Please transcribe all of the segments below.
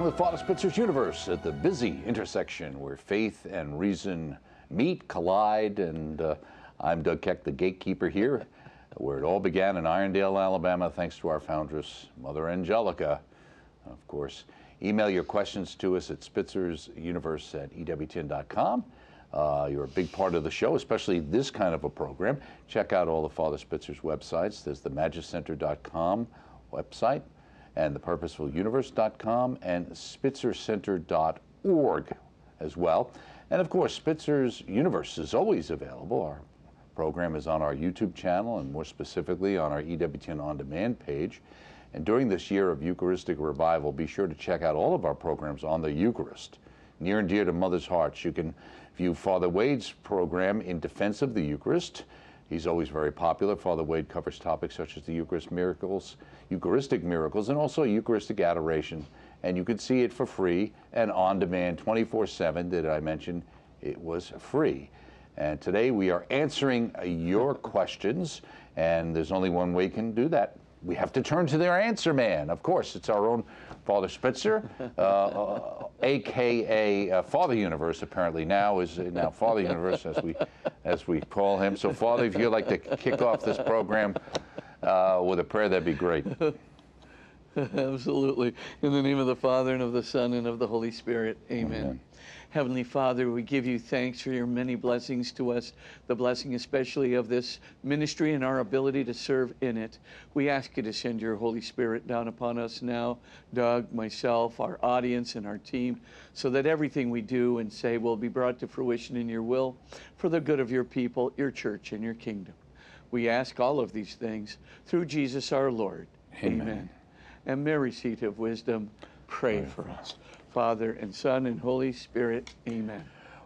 welcome to Father Spitzer's Universe at the busy intersection where faith and reason meet, collide, and uh, I'm Doug Keck, the gatekeeper here, where it all began in Irondale, Alabama, thanks to our foundress, Mother Angelica, of course. Email your questions to us at spitzer'suniverse at ewtn.com. Uh, you're a big part of the show, especially this kind of a program. Check out all the Father Spitzer's websites. There's the magiscenter.com website and the purposefuluniverse.com and spitzercenter.org as well. And of course, Spitzer's Universe is always available. Our program is on our YouTube channel and more specifically on our EWTN On Demand page. And during this year of Eucharistic revival, be sure to check out all of our programs on the Eucharist. Near and dear to mothers' hearts, you can view Father Wade's program in defense of the Eucharist. He's always very popular. Father Wade covers topics such as the Eucharist miracles, Eucharistic miracles, and also Eucharistic adoration. And you can see it for free and on demand 24 7. Did I mention it was free? And today we are answering your questions, and there's only one way you can do that. We have to turn to their answer man. Of course, it's our own Father Spitzer, uh, uh, aka uh, Father Universe. Apparently now is now Father Universe as we as we call him. So, Father, if you'd like to kick off this program uh, with a prayer, that'd be great. Absolutely. In the name of the Father and of the Son and of the Holy Spirit. Amen. Amen. Heavenly Father, we give you thanks for your many blessings to us, the blessing especially of this ministry and our ability to serve in it. We ask you to send your Holy Spirit down upon us now, Doug, myself, our audience, and our team, so that everything we do and say will be brought to fruition in your will for the good of your people, your church, and your kingdom. We ask all of these things through Jesus our Lord. Amen. And Mary, seat of wisdom, pray for us. Father and Son and Holy Spirit. Amen.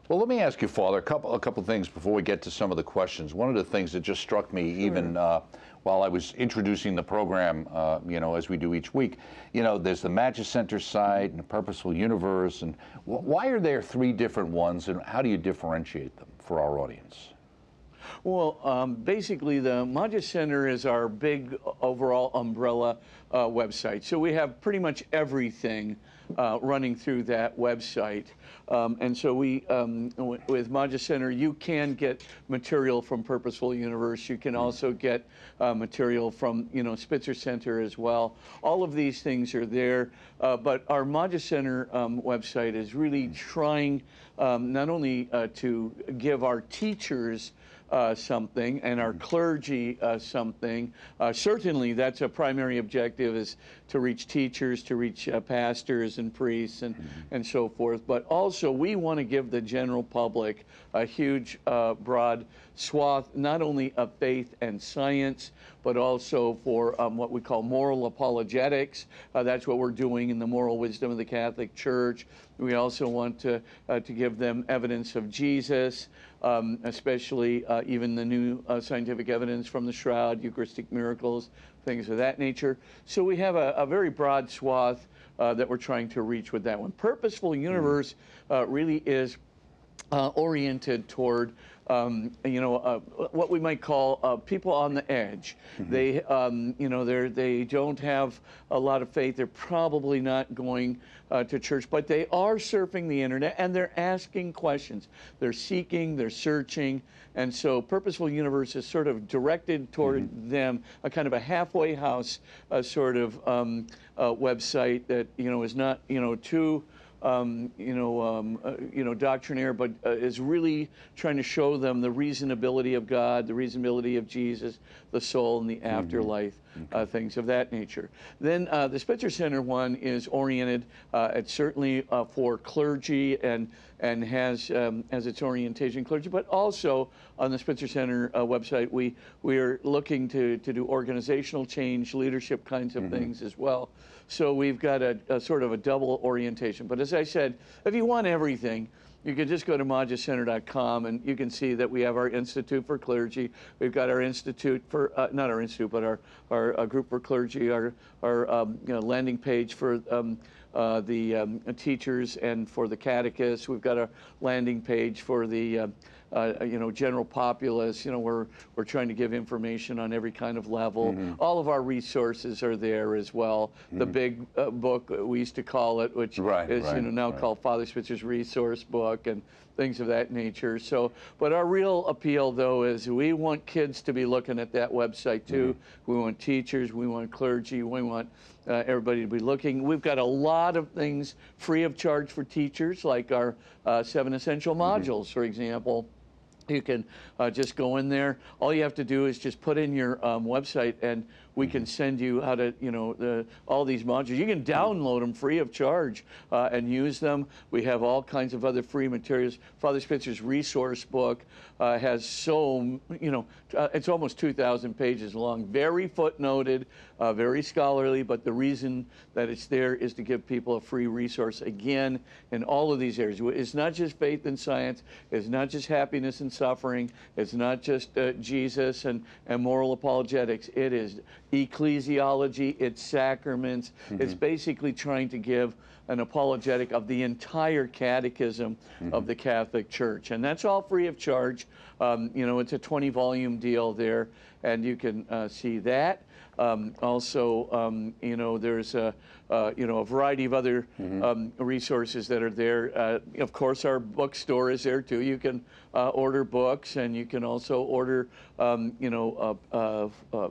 Well, let me ask you, Father, a couple a couple things before we get to some of the questions. One of the things that just struck me, even uh, while I was introducing the program, uh, you know, as we do each week, you know, there's the Magis Center site and the Purposeful Universe, and wh- why are there three different ones, and how do you differentiate them for our audience? Well, um, basically, the Magis Center is our big overall umbrella uh, website. So we have pretty much everything uh, running through that website. Um, and so we, um, with Magis Center, you can get material from Purposeful Universe. You can also get uh, material from, you know, Spitzer Center as well. All of these things are there. Uh, but our Magis Center um, website is really trying um, not only uh, to give our teachers uh, something and our clergy uh, something. Uh, certainly, that's a primary objective is to reach teachers, to reach uh, pastors and priests and, and so forth. But also, we want to give the general public a huge, uh, broad swath, not only of faith and science, but also for um, what we call moral apologetics. Uh, that's what we're doing in the moral wisdom of the Catholic Church. We also want to, uh, to give them evidence of Jesus, um, especially uh, even the new uh, scientific evidence from the Shroud, Eucharistic miracles, things of that nature. So we have a, a very broad swath uh, that we're trying to reach with that one. Purposeful Universe uh, really is uh, oriented toward um, you know uh, what we might call uh, people on the edge. They um, you know they they don't have a lot of faith. They're probably not going uh, to church, but they are surfing the internet and they're asking questions. They're seeking. They're searching. And so, Purposeful Universe is sort of directed toward them, a kind of a halfway house sort of um, uh, website that you know is not you know too um, you know, um, uh, you know, doctrinaire, but uh, is really trying to show them the reasonability of God, the reasonability of Jesus, the soul, and the afterlife, uh, things of that nature. Then uh, the Spitzer Center one is oriented, uh, it's certainly uh, for clergy and and has um, as its orientation clergy, but also on the Spitzer Center uh, website, we we are looking to to do organizational change, leadership kinds of things as well. So we've got a, a sort of a double orientation. But as I said, if you want everything, you can just go to magiscenter.com and you can see that we have our Institute for Clergy. We've got our Institute for, uh, not our Institute, but our, our uh, group for clergy, our, our um, you know, landing page for um, uh, the um, teachers and for the catechists. We've got a landing page for the uh, uh, you know, general populace. You know, we're we're trying to give information on every kind of level. Mm-hmm. All of our resources are there as well. The big uh, book we used to call it, which Right, is right, you know now right. called Father Spitzer's resource book and things of that nature. So, but our real appeal though is we want kids to be looking at that website too. Mm-hmm. We want teachers, we want clergy, we want uh, everybody to be looking. We've got a lot of things free of charge for teachers, like our uh, seven essential Mm-hmm. modules, for example. You can uh, just go in there. All you have to do is just put in your um, website, and we can send you how to, you know, the, all these modules. You can download them free of charge uh, and use them. We have all kinds of other free materials. Father Spitzer's resource book uh, has so, you know, uh, it's almost 2,000 pages long, very footnoted, uh, very scholarly. But the reason that it's there is to give people a free resource again in all of these areas. It's not just faith and science. It's not just happiness and suffering. It's not just uh, Jesus and, and moral apologetics. It is ecclesiology. It's sacraments. It's basically trying to give an apologetic of the entire catechism of the Catholic Church. And that's all free of charge. Um, you know, it's a 20 volume deal there, and you can uh, see that. Um, also, um, you know, there's a, uh, you know, a variety of other um, resources that are there. Uh, of course, our bookstore is there too. You can uh, order books, and you can also order, um, you know, uh, uh, uh,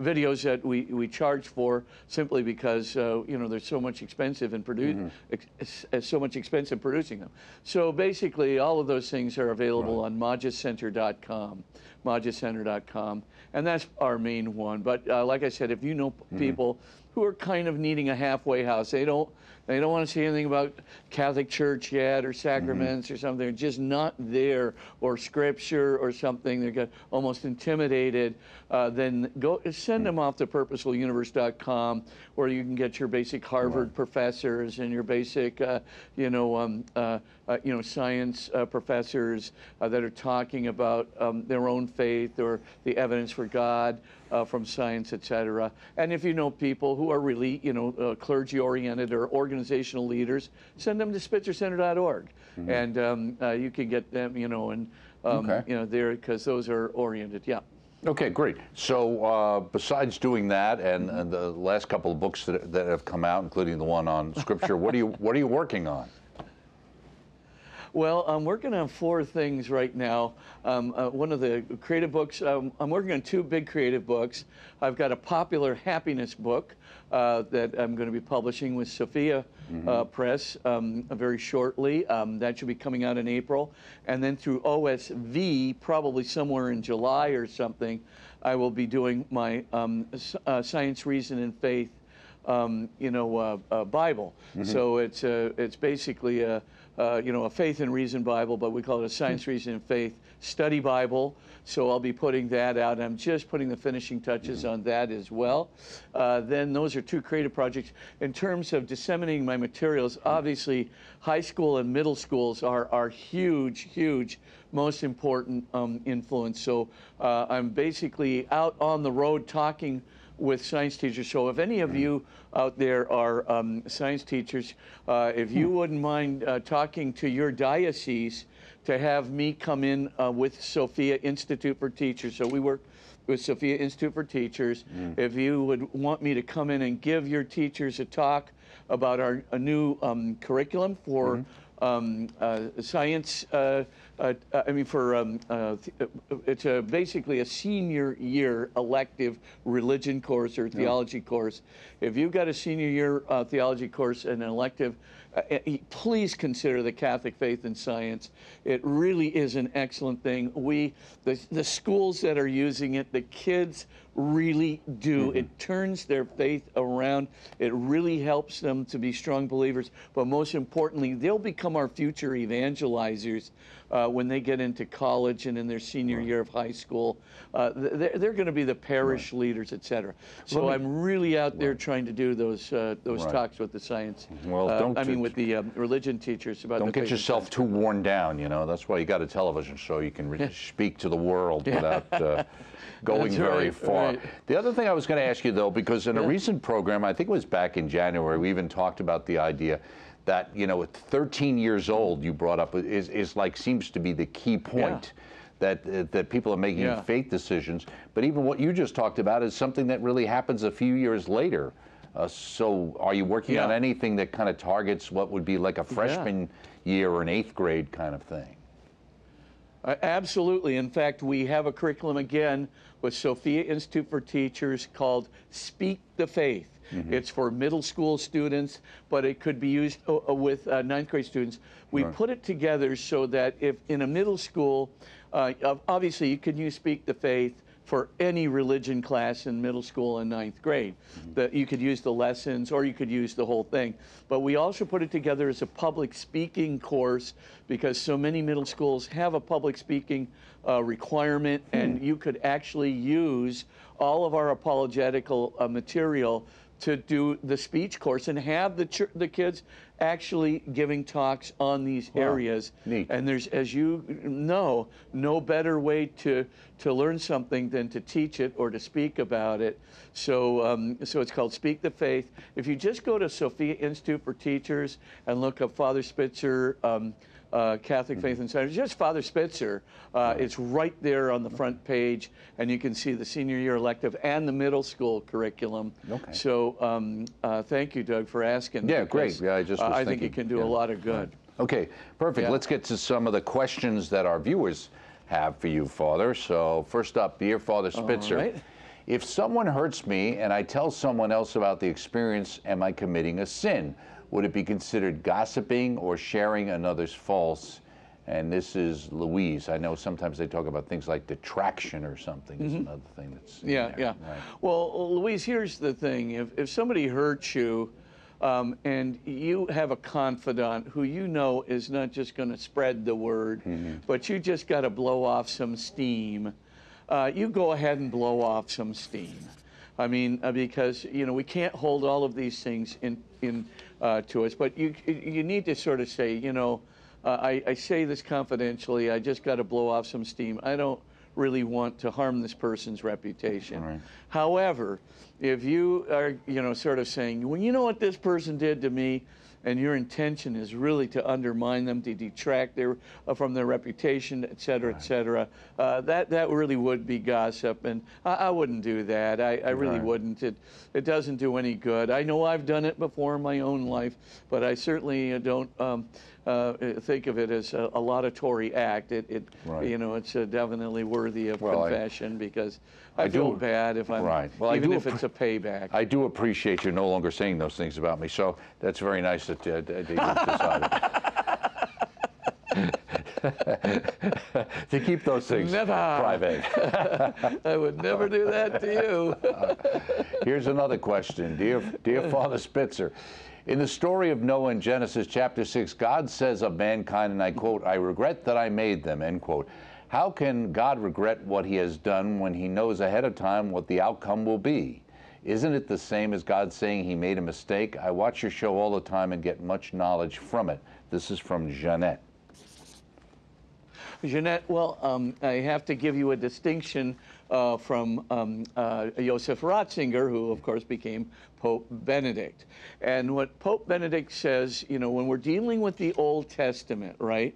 videos that we, we charge for simply because, uh, you know, there's so much expensive in produ- ex- ex- so much expense in producing them. So basically, all of those things are available on magiscenter.com, magiscenter.com, and that's our main one. But uh, like I said, if you know p- people who are kind of needing a halfway house, they don't they don't want to see anything about Catholic Church yet or sacraments or something. They're just not there or scripture or something. They get almost intimidated. Uh, then go send them off to purposefuluniverse.com where you can get your basic Harvard professors and your basic, uh, you know, um, uh, you know, science uh, professors uh, that are talking about um, their own faith or the evidence for God uh, from science, et cetera. And if you know people who are really, you know, uh, clergy oriented or organizational leaders, send them to spitzercenter.org. And um, uh, you can get them, you know, and, um, Okay. you know, there, because those are oriented. Yeah. Okay, great. So uh, besides doing that and, and the last couple of books that, that have come out, including the one on Scripture, what are you what are you working on? Well, I'm working on four things right now. Um, uh, one of the creative books, um, I'm working on two big creative books. I've got a popular happiness book uh, that I'm going to be publishing with Sophia uh, Press um, very shortly. Um, that should be coming out in April. And then through OSV, probably somewhere in July or something, I will be doing my um, uh, Science, Reason, and Faith um, you know, uh, uh, Bible. So it's uh, it's basically a uh, you know a faith and reason Bible, but we call it a science, reason, and faith study Bible. So I'll be putting that out. I'm just putting the finishing touches on that as well. Uh, then those are two creative projects. In terms of disseminating my materials, obviously high school and middle schools are are huge, huge, most important um, influence. So uh, I'm basically out on the road talking with science teachers. So if any of you out there are um, science teachers, uh, if you wouldn't mind uh, talking to your diocese to have me come in uh, with Sophia Institute for Teachers. So we work with Sophia Institute for Teachers. If you would want me to come in and give your teachers a talk about our a new um, curriculum for um, uh, science. Uh, uh, I mean, for um, it's a, basically a senior year elective religion course or theology course. If you've got a senior year uh, theology course and an elective, please consider the Catholic faith and science. It really is an excellent thing. We, the, the schools that are using it, the kids really do. It turns their faith around. It really helps them to be strong believers. But most importantly, they'll become our future evangelizers uh, when they get into college and in their senior year of high school. Uh, they're they're going to be the parish leaders, et cetera. So me- I'm really out there trying to do those uh, those Right. talks with the science. Well, uh, don't I mean, with the um, religion teachers about. Don't get yourself too worn down. You know that's why you got a television show you can re- speak to the world without uh, going very far. right. The other thing I was going to ask you, though, because in a recent program, I think it was back in January, we even talked about the idea that, you know, at 13 years old, you brought up, is, is like, seems to be the key point. That, uh, that people are making Yeah. faith decisions, but even what you just talked about is something that really happens a few years later. Uh, so, are you working on anything that kind of targets what would be like a freshman year or an eighth grade kind of thing? Uh, absolutely. In fact, we have a curriculum again with Sophia Institute for Teachers called Speak the Faith. It's for middle school students, but it could be used uh, uh, with uh, ninth grade students. We Right. put it together so that if in a middle school, uh, obviously you can use Speak the Faith for any religion class in middle school and ninth grade. That you could use the lessons or you could use the whole thing. But we also put it together as a public speaking course because so many middle schools have a public speaking uh, requirement, and you could actually use all of our apologetical uh, material to do the speech course and have the ch- the kids actually giving talks on these Wow. areas. Neat. And there's, as you know, no better way to, to learn something than to teach it or to speak about it. So, um, so it's called Speak the Faith. If you just go to Sophia Institute for Teachers and look up Father Spitzer, um, uh, Catholic Faith and Science, just Father Spitzer, uh, it's right there on the front page, and you can see the senior year elective and the middle school curriculum. Okay. So, um, uh, thank you, Doug, for asking. Yeah, because, great. Yeah, I just I think thinking, it can do yeah. a lot of good. Okay, perfect. Yeah. Let's get to some of the questions that our viewers have for you, Father. So, first up, dear Father Spitzer, right. if someone hurts me and I tell someone else about the experience, am I committing a sin? Would it be considered gossiping or sharing another's faults? And this is Louise. I know sometimes they talk about things like detraction or something is another thing that's. Yeah, yeah. Right. Well, Louise, here's the thing: if if somebody hurts you, um, and you have a confidant who you know is not just going to spread the word, Mm-hmm. but you just got to blow off some steam, uh, you go ahead and blow off some steam. I mean, uh, because you know we can't hold all of these things in in uh, to us, but you you need to sort of say, you know, uh, I, I say this confidentially. I just got to blow off some steam. I don't really want to harm this person's reputation. Right. However, if you are, you know, sort of saying, well, you know what this person did to me, and your intention is really to undermine them, to detract their uh, from their reputation, et cetera, et cetera, uh, that that really would be gossip, and I, I wouldn't do that. I, I really Right. wouldn't. It it doesn't do any good. I know I've done it before in my own life, but I certainly uh, don't. Um, think of it as a, a laudatory act. It, it Right. you know, it's uh, definitely worthy of Well, I- confession because I, I feel do- bad if I'm, Right. Well, I even do if it's a payback. I do appreciate you no longer saying those things about me. So that's very nice that, uh, that decided to keep those things Never. private. I would never do that to you. Here's another question, dear dear Father Spitzer. In the story of Noah in Genesis chapter 6, God says of mankind, and I quote, I regret that I made them, end quote. How can God regret what he has done when he knows ahead of time what the outcome will be? Isn't it the same as God saying he made a mistake? I watch your show all the time and get much knowledge from it. This is from Jeanette. Jeanette, well, um, I have to give you a distinction uh, from um, uh, Joseph Ratzinger, who, of course, became Pope Benedict. And what Pope Benedict says, you know, when we're dealing with the Old Testament, right,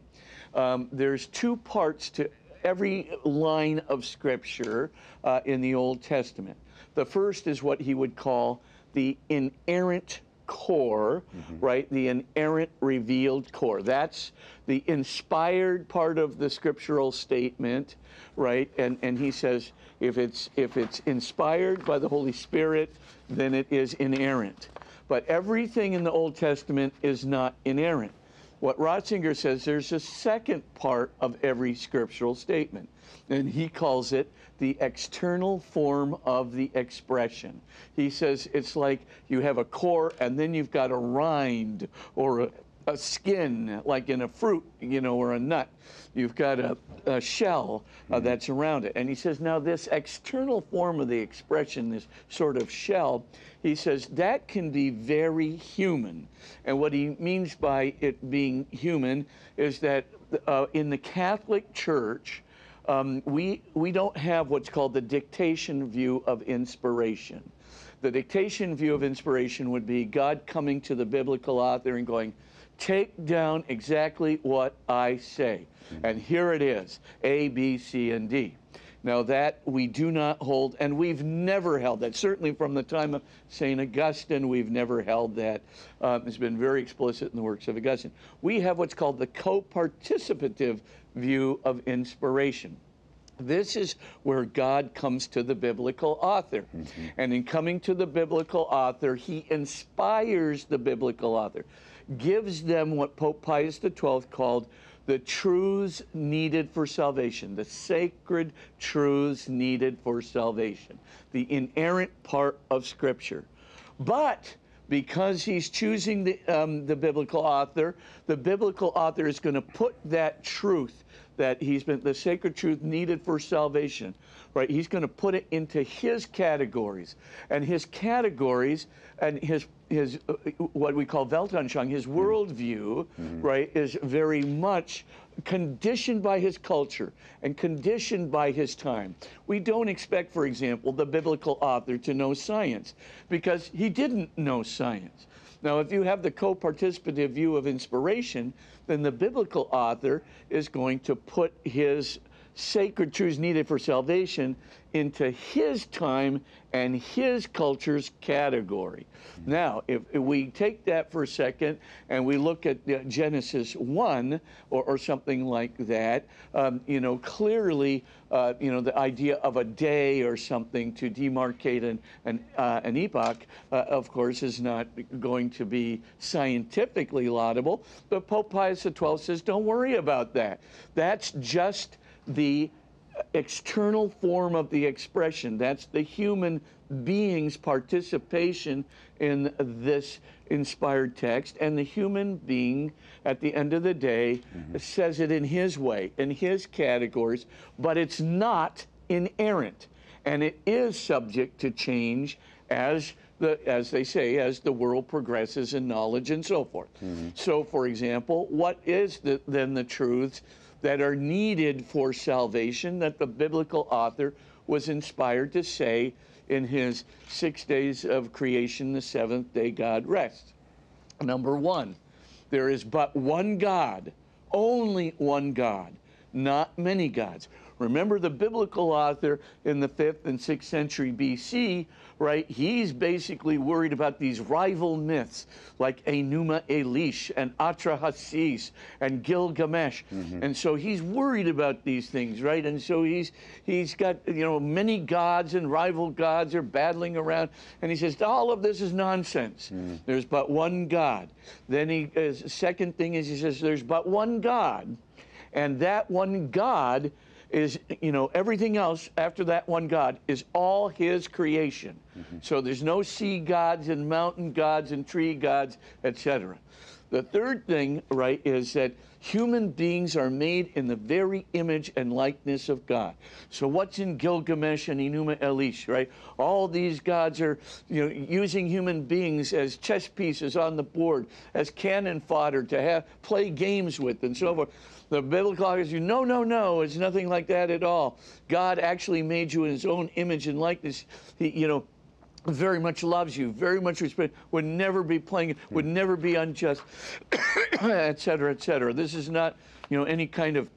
um, there's two parts to every line of Scripture uh, in the Old Testament. The first is what he would call the inerrant core, mm-hmm. right? The inerrant revealed core. That's the inspired part of the scriptural statement, right? And and he says if it's if it's inspired by the Holy Spirit, then it is inerrant. But everything in the Old Testament is not inerrant. What Ratzinger says, there's a second part of every scriptural statement, and he calls it the external form of the expression. He says it's like you have a core and then you've got a rind or a, a skin, like in a fruit, you know, or a nut. You've got a, a shell uh, that's around it. And he says, now this external form of the expression, this sort of shell, he says that can be very human. And what he means by it being human is that uh, in the Catholic Church, um, we, we don't have what's called the dictation view of inspiration. The dictation view of inspiration would be God coming to the biblical author and going, Take down exactly what I say. And here it is A, B, C, and D. Now, that we do not hold, and we've never held that. Certainly from the time of St. Augustine, we've never held that. Um, it's been very explicit in the works of Augustine. We have what's called the co participative view of inspiration. This is where God comes to the biblical author. Mm-hmm. And in coming to the biblical author, he inspires the biblical author, gives them what Pope Pius XII called the truths needed for salvation, the sacred truths needed for salvation, the inerrant part of Scripture. But because he's choosing the, um, the biblical author, the biblical author is going to put that truth that he's been the sacred truth needed for salvation right he's going to put it into his categories and his categories and his his uh, what we call weltanschauung his mm-hmm. worldview mm-hmm. right is very much conditioned by his culture and conditioned by his time we don't expect for example the biblical author to know science because he didn't know science now, if you have the co participative view of inspiration, then the biblical author is going to put his sacred truths needed for salvation into his time and his culture's category. Now, if, if, we take that for a second and we look at Genesis 1 or, or something like that, um, you know, clearly, uh, you know, the idea of a day or something to demarcate an, an, uh, an epoch, uh, of course, is not going to be scientifically laudable. But Pope Pius XII says, don't worry about that. That's just the external form of the expression. That's the human being's participation in this inspired text. And the human being, at the end of the day, mm-hmm. says it in his way, in his categories, but it's not inerrant. And it is subject to change as the, as they say, as the world progresses in knowledge and so forth. Mm-hmm. So, for example, what is the, then the truths that are needed for salvation that the biblical author was inspired to say in his six days of creation, the seventh day God rests. Number one, there is but one God, only one God, not many gods. Remember the biblical author in the 5th and 6th century BC, right? He's basically worried about these rival myths like Enuma Elish and Atrahasis and Gilgamesh. Mm-hmm. And so he's worried about these things, right? And so he's he's got, you know, many gods and rival gods are battling around and he says all of this is nonsense. Mm-hmm. There's but one God. Then he his second thing is he says there's but one God. And that one God is, you know, everything else after that one God is all his creation. Mm-hmm. So there's no sea gods and mountain gods and tree gods, etc. The third thing, right, is that human beings are made in the very image and likeness of God. So what's in Gilgamesh and Enuma Elish, right? All these gods are, you know, using human beings as chess pieces on the board, as cannon fodder to have play games with and so forth. The biblical argues you, no, no, no, it's nothing like that at all. God actually made you in his own image and likeness. He, you know, very much loves you, very much respect, would never be playing, would never be unjust, et cetera, et cetera. This is not, you know, any kind of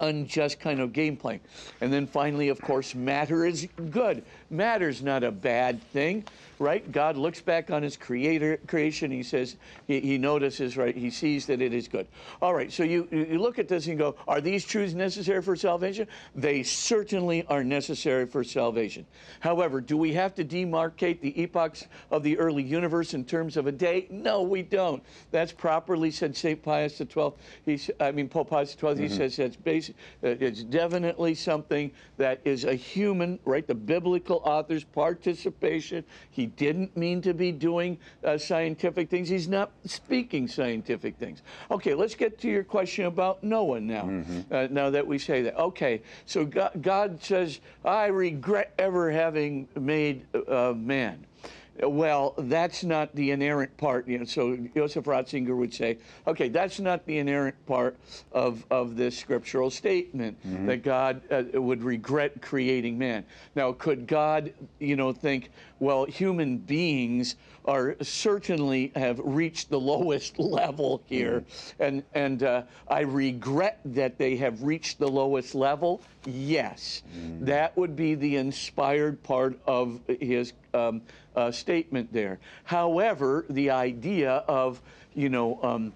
unjust kind of game playing. And then finally, of course, matter is good. Matter's not a bad thing, right? God looks back on his creator creation. He says, he, he notices, right? He sees that it is good. All right, so you, you look at this and go, are these truths necessary for salvation? They certainly are necessary for salvation. However, do we have to demarcate the epochs of the early universe in terms of a day? No, we don't. That's properly said St. Pius XII. He, I mean, Pope Pius XII, mm-hmm. he says that's basic, uh, it's definitely something that is a human, right? The biblical author's participation. He didn't mean to be doing uh, scientific things. He's not speaking scientific things. Okay, let's get to your question about Noah now. Mm-hmm. Uh, now that we say that, okay, so God, God says, "I regret ever having made uh, man." Well, that's not the inerrant part. You know, so Joseph Ratzinger would say, okay, that's not the inerrant part of, of this scriptural statement that God uh, would regret creating man. Now, could God, you know, think, well, human beings are certainly have reached the lowest level here, and and uh, I regret that they have reached the lowest level. Yes, that would be the inspired part of his um, uh, statement there. However, the idea of you know. Um,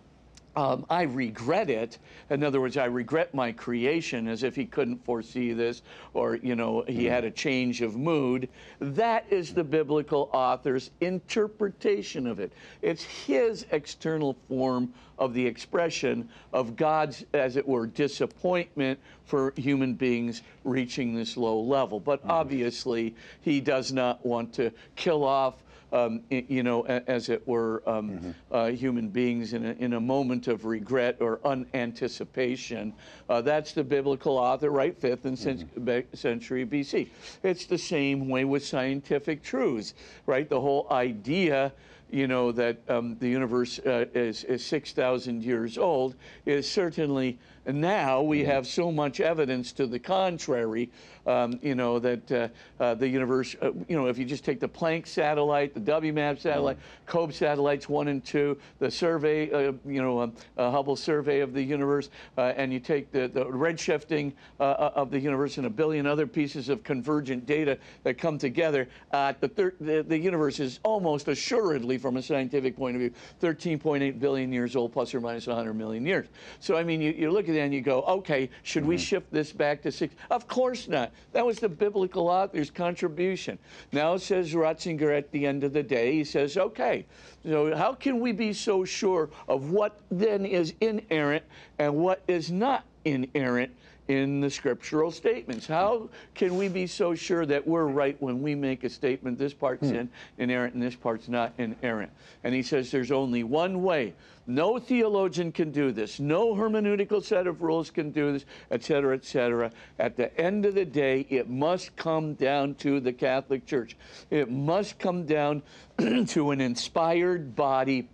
um, I regret it. In other words, I regret my creation as if he couldn't foresee this or, you know, he had a change of mood. That is the biblical author's interpretation of it. It's his external form of the expression of God's, as it were, disappointment for human beings reaching this low level. But obviously, he does not want to kill off um, you know, as it were, um, uh, human beings in a, in a moment of regret or unanticipation. Uh, that's the biblical author, right? Fifth and be- century BC. It's the same way with scientific truths, right? The whole idea you know, that um, the universe uh, is, is 6,000 years old is certainly now we have so much evidence to the contrary, um, you know, that uh, uh, the universe, uh, you know, if you just take the Planck satellite, the WMAP satellite, COBE satellites one and two, the survey, uh, you know, um, Hubble survey of the universe, uh, and you take the, the redshifting uh, of the universe and a billion other pieces of convergent data that come together, uh, the, thir- the, the universe is almost assuredly, from a scientific point of view, 13.8 billion years old, plus or minus 100 million years. So, I mean, you, you look at and you go, okay, should we mm-hmm. shift this back to six? Of course not. That was the biblical author's contribution. Now, says Ratzinger at the end of the day, he says, okay, so how can we be so sure of what then is inerrant and what is not inerrant? In the scriptural statements. How can we be so sure that we're right when we make a statement, this part's hmm. in, inerrant and this part's not inerrant? And he says there's only one way. No theologian can do this. No hermeneutical set of rules can do this, et cetera, et cetera. At the end of the day, it must come down to the Catholic Church. It must come down to an inspired body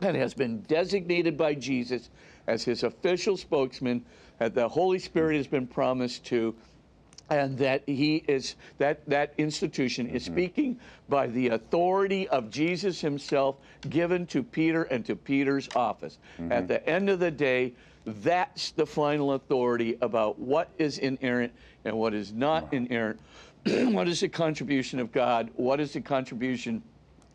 that has been designated by Jesus as his official spokesman, that the Holy Spirit has been promised to, and that he is that that institution is mm-hmm. speaking by the authority of Jesus himself given to Peter and to Peter's office. At mm-hmm. the end of the day, that's the final authority about what is inerrant and what is not inerrant. what is the contribution of God? What is the contribution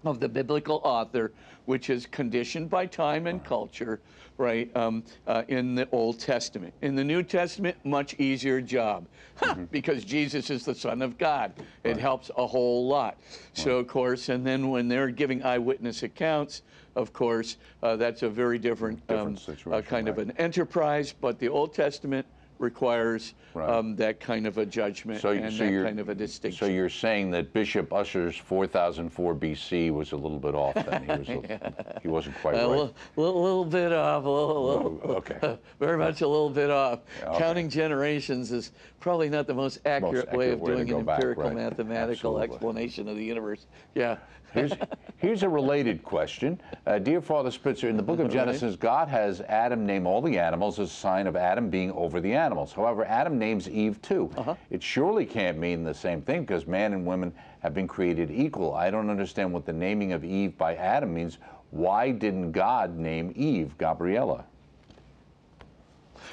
of the biblical author, which is conditioned by time and culture, right, um, uh, in the Old Testament. In the New Testament, much easier job Huh, because Jesus is the Son of God. It helps a whole lot. So, of course, and then when they're giving eyewitness accounts, of course, uh, that's a very different, Different um, uh, kind of an enterprise, but the Old Testament requires Right. um, that kind of a judgment So, and so that kind of a distinction. So you're saying that Bishop Ussher's 4004 BC was a little bit off then? He, was a, he wasn't quite A right. little, little, little bit off, a little, little, Oh, okay. very much a little bit off. okay. Counting generations is probably not the most accurate, way accurate of way doing an back, empirical right. mathematical Absolutely. explanation of the universe. Yeah. Here's, here's a related question. Uh, dear Father Spitzer, in the book of Genesis, God has Adam name all the animals as a sign of Adam being over the animals. However, Adam names Eve too. It surely can't mean the same thing because man and women have been created equal. I don't understand what the naming of Eve by Adam means. Why didn't God name Eve Gabriella?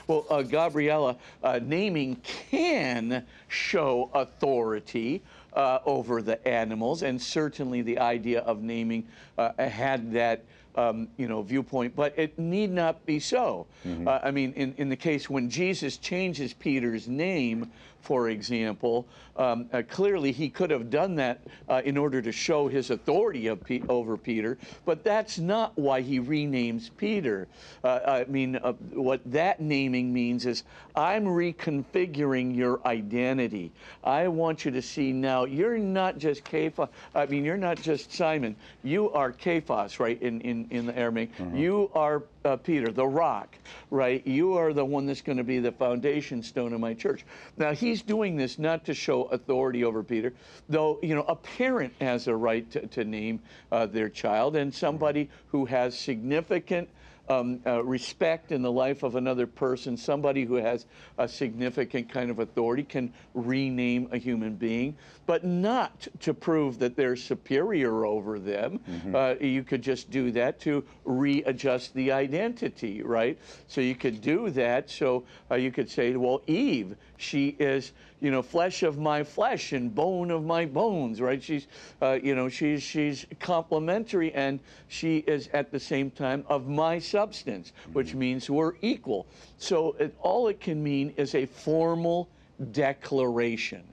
Well, uh, Gabriella, uh, naming can show authority uh, over the animals, and certainly the idea of naming uh, had that. Um, you know, viewpoint, but it need not be so. Uh, I mean, in, in the case when Jesus changes Peter's name, for example, um, uh, clearly he could have done that uh, in order to show his authority Pe- over Peter, but that's not why he renames Peter. Uh, I mean, uh, what that naming means is I'm reconfiguring your identity. I want you to see now you're not just Cephas. I mean, you're not just Simon. You are Cephas, right? In in in the Aramaic. You are uh, Peter, the rock, right? You are the one that's going to be the foundation stone of my church. Now he's doing this not to show authority over Peter, though you know a parent has a right to, to name uh, their child, and somebody who has significant um, uh, respect in the life of another person, somebody who has a significant kind of authority can rename a human being, but not to prove that they're superior over them. Uh, you could just do that to readjust the identity, right? So you could do that. So uh, you could say, well, Eve, she is, you know, flesh of my flesh and bone of my bones, right? She's, uh, you know, she's she's complementary and she is at the same time of my substance, which means we're equal. So it, all it can mean is a formal declaration.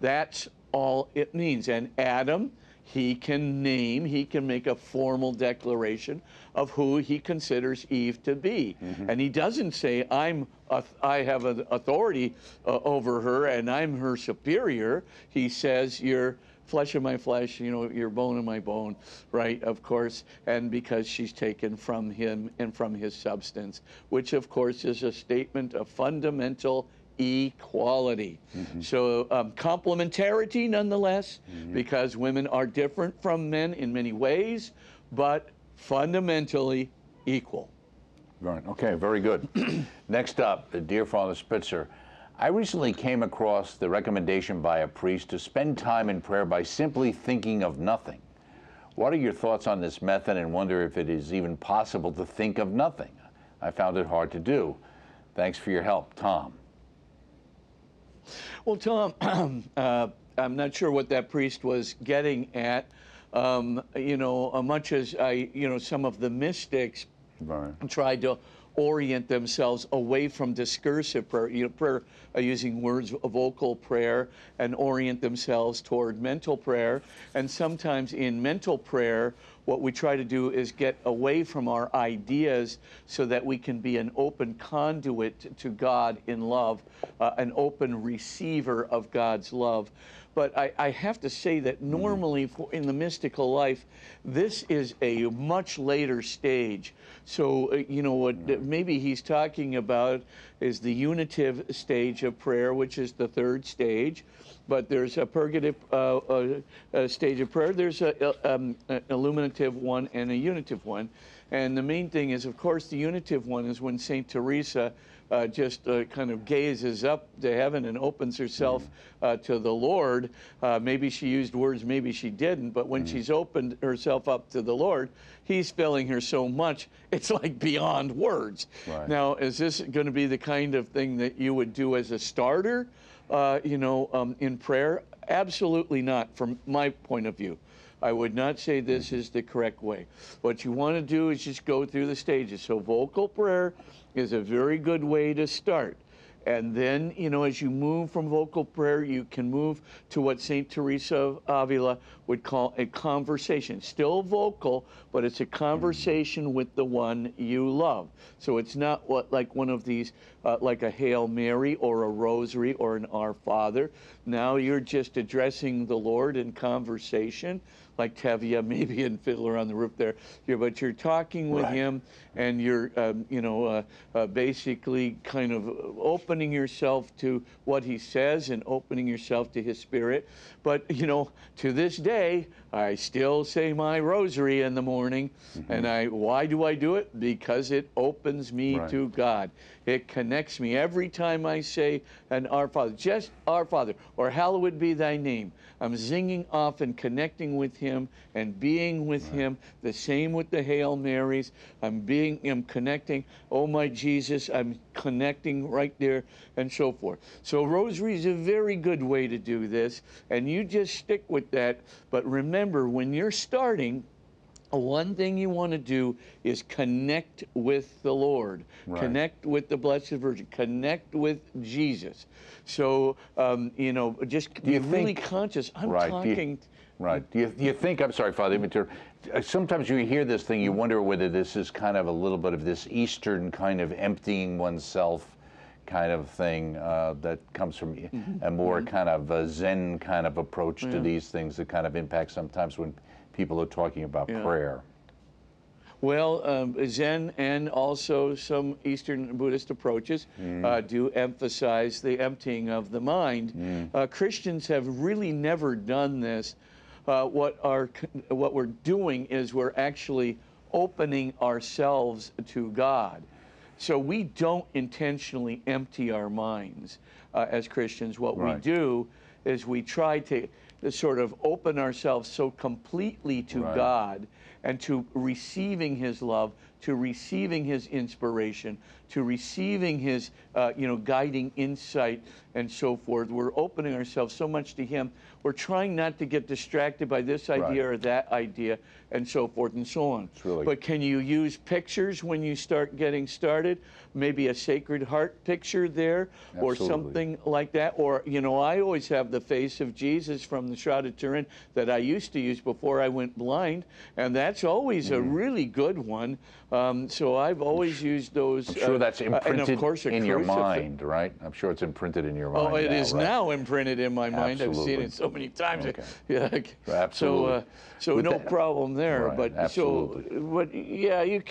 That's all it means. And Adam, he can name, he can make a formal declaration of who he considers Eve to be. And he doesn't say, I'm, I have an authority uh, over her and I'm her superior. He says, you're flesh of my flesh, you know, you're bone of my bone, right? Of course, and because she's taken from him and from his substance, which of course is a statement of fundamental equality. So um, complementarity nonetheless, because women are different from men in many ways, but fundamentally equal. Right. Okay, very good. Next up, dear Father Spitzer, I recently came across the recommendation by a priest to spend time in prayer by simply thinking of nothing. What are your thoughts on this method and wonder if it is even possible to think of nothing? I found it hard to do. Thanks for your help, Tom. Well, Tom, uh, I'm not sure what that priest was getting at. Um, you know, uh, much as I, you know, some of the mystics Right. tried to orient themselves away from discursive prayer, you know, prayer uh, using words, vocal prayer, and orient themselves toward mental prayer. And sometimes in mental prayer, what we try to do is get away from our ideas so that we can be an open conduit to God in love, uh, an open receiver of God's love. But I, I have to say that normally for, in the mystical life, this is a much later stage. So, uh, you know, what uh, maybe he's talking about is the unitive stage of prayer, which is the third stage. But there's a purgative uh, uh, uh, stage of prayer, there's a, uh, um, an illuminative one and a unitive one. And the main thing is, of course, the unitive one is when St. Teresa uh, just uh, kind of gazes up to heaven and opens herself uh, to the Lord. Uh, maybe she used words, maybe she didn't, but when she's opened herself up to the Lord, He's filling her so much, it's like beyond words. Right. Now, is this going to be the kind of thing that you would do as a starter, uh, you know, um, in prayer? Absolutely not, from my point of view. I would not say this is the correct way. What you want to do is just go through the stages. So, vocal prayer is a very good way to start. And then, you know, as you move from vocal prayer, you can move to what St. Teresa of Avila would call a conversation. Still vocal, but it's a conversation with the one you love. So it's not what like one of these, uh, like a Hail Mary or a Rosary or an Our Father. Now you're just addressing the Lord in conversation, like Tevye, maybe and Fiddler on the Roof there. Yeah, but you're talking with Right. him and you're, um, you know, uh, uh, basically kind of opening yourself to what he says and opening yourself to his spirit. But, you know, to this day, I still say my rosary in the morning. And I, why do I do it? Because it opens me Right. to God. It connects me every time I say an Our Father, just Our Father, or hallowed be thy name. I'm zinging off and connecting with him and being with him. The same with the Hail Marys. I'm being, I'm connecting. Oh my Jesus, I'm connecting right there and so forth. So rosary is a very good way to do this, and you just stick with that. But remember, when you're starting, one thing you want to do is connect with the Lord, Right. connect with the Blessed Virgin, connect with Jesus. So, um, you know, just be really conscious. I'm Right. Talking. Right. Do you, do you think, I'm sorry, Father, uh, sometimes you hear this thing, you wonder whether this is kind of a little bit of this Eastern kind of emptying oneself kind of thing uh, that comes from Mm-hmm. a more kind of a Zen kind of approach to these things that kind of impact sometimes when people are talking about Yeah. prayer. Well, um, Zen and also some Eastern Buddhist approaches uh, do emphasize the emptying of the mind. Uh, Christians have really never done this. Uh, what, our, what we're doing is we're actually opening ourselves to God. So we don't intentionally empty our minds uh, as Christians. What Right. we do is we try to sort of open ourselves so completely to Right. God and to receiving His love, to receiving His inspiration, to receiving His, uh, you know, guiding insight and so forth. We're opening ourselves so much to Him. We're trying not to get distracted by this idea Right. or that idea and so forth and so on. Really- But can you use pictures when you start getting started? Maybe a Sacred Heart picture there or something like that. Or, you know, I always have the face of Jesus from the Shroud of Turin that I used to use before I went blind. And that's always a really good one. Um, so I've always used those. I'm sure uh, that's uh, of imprinted course in your mind, right? I'm sure it's imprinted in your mind. Oh, it is right? now imprinted in my mind. I've seen it so many times. Okay. Yeah. Absolutely. So, uh, so With no that- problem there. Right, But absolutely. so, but yeah, you.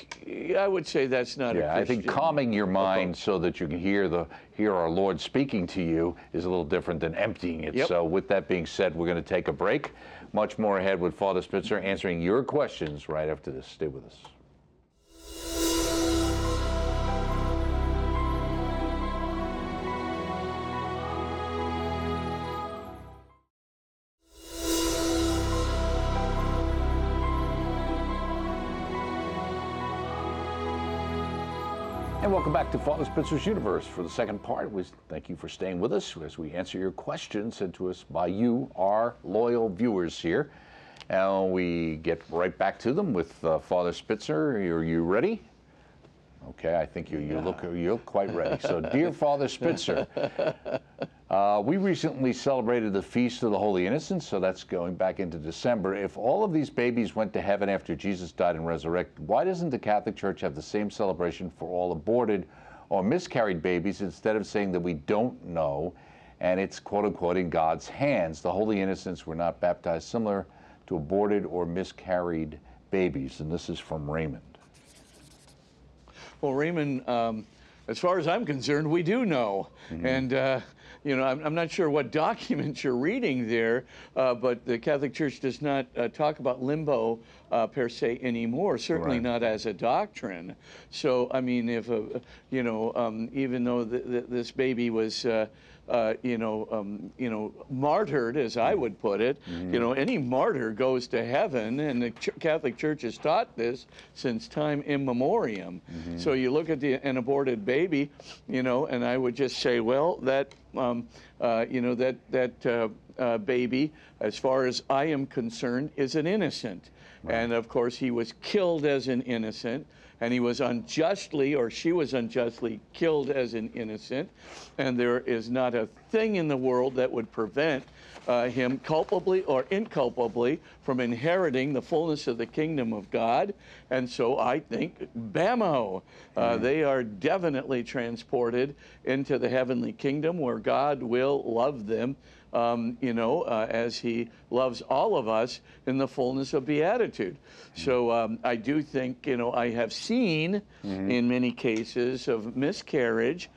I would say that's not. a Yeah, I think calming your mind approach. so that you can hear the hear our Lord speaking to you is a little different than emptying it. Yep. So with that being said, we're going to take a break. Much more ahead with Father Spitzer answering your questions right after this. Stay with us. Welcome back to Father Spitzer's Universe. For the second part, we thank you for staying with us as we answer your questions sent to us by you, our loyal viewers here. And we get right back to them with uh, Father Spitzer. Are you ready? Okay, I think you, you look you look quite ready. So, dear Father Spitzer, uh, we recently celebrated the Feast of the Holy Innocents, so that's going back into December. If all of these babies went to heaven after Jesus died and resurrected, why doesn't the Catholic Church have the same celebration for all aborted or miscarried babies instead of saying that we don't know and it's quote unquote in God's hands? The Holy Innocents were not baptized similar to aborted or miscarried babies. And this is from Raymond. Well, Raymond, um, as far as I'm concerned, we do know. And, uh, you know, I'm, I'm not sure what documents you're reading there, uh, but the Catholic Church does not uh, talk about limbo uh, per se anymore, certainly Right. not as a doctrine. So, I mean, if, a, you know, um, even though th- th- this baby was, uh, you know, um, you know, martyred, as I would put it. You know, any martyr goes to heaven, and the Ch- Catholic Church has taught this since time immemorium. So you look at the, an aborted baby, you know, and I would just say, well, that, um, uh, you know, that that uh, uh, baby, as far as I am concerned, is an innocent. And of course, he was killed as an innocent and he was unjustly, or she was unjustly, killed as an innocent. And there is not a thing in the world that would prevent uh, him culpably or inculpably from inheriting the fullness of the kingdom of God. And so I think, bammo, uh, they are definitely transported into the heavenly kingdom where God will love them um, you know, uh, as he loves all of us in the fullness of beatitude. So um, I do think, you know, I have seen in many cases of miscarriage,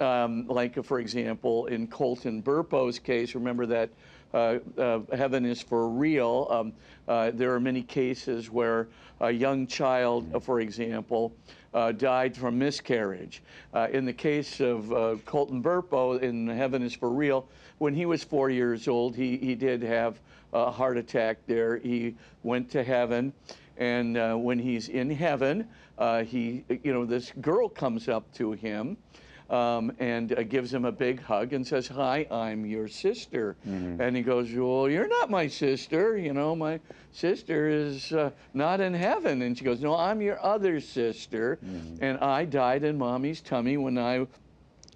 um, like, for example, in Colton Burpo's case, remember that uh, uh, heaven is for real. Um, uh, there are many cases where a young child, uh, for example, uh, died from miscarriage. Uh, in the case of uh, Colton Burpo in Heaven is for Real, when he was four years old, he, he did have a heart attack there. He went to heaven, and uh, when he's in heaven, uh, he, you know, this girl comes up to him um, and uh, gives him a big hug and says, "Hi, I'm your sister." And he goes, "Well, you're not my sister. You know, my sister is uh, not in heaven." And she goes, "No, I'm your other sister, and I died in mommy's tummy when I."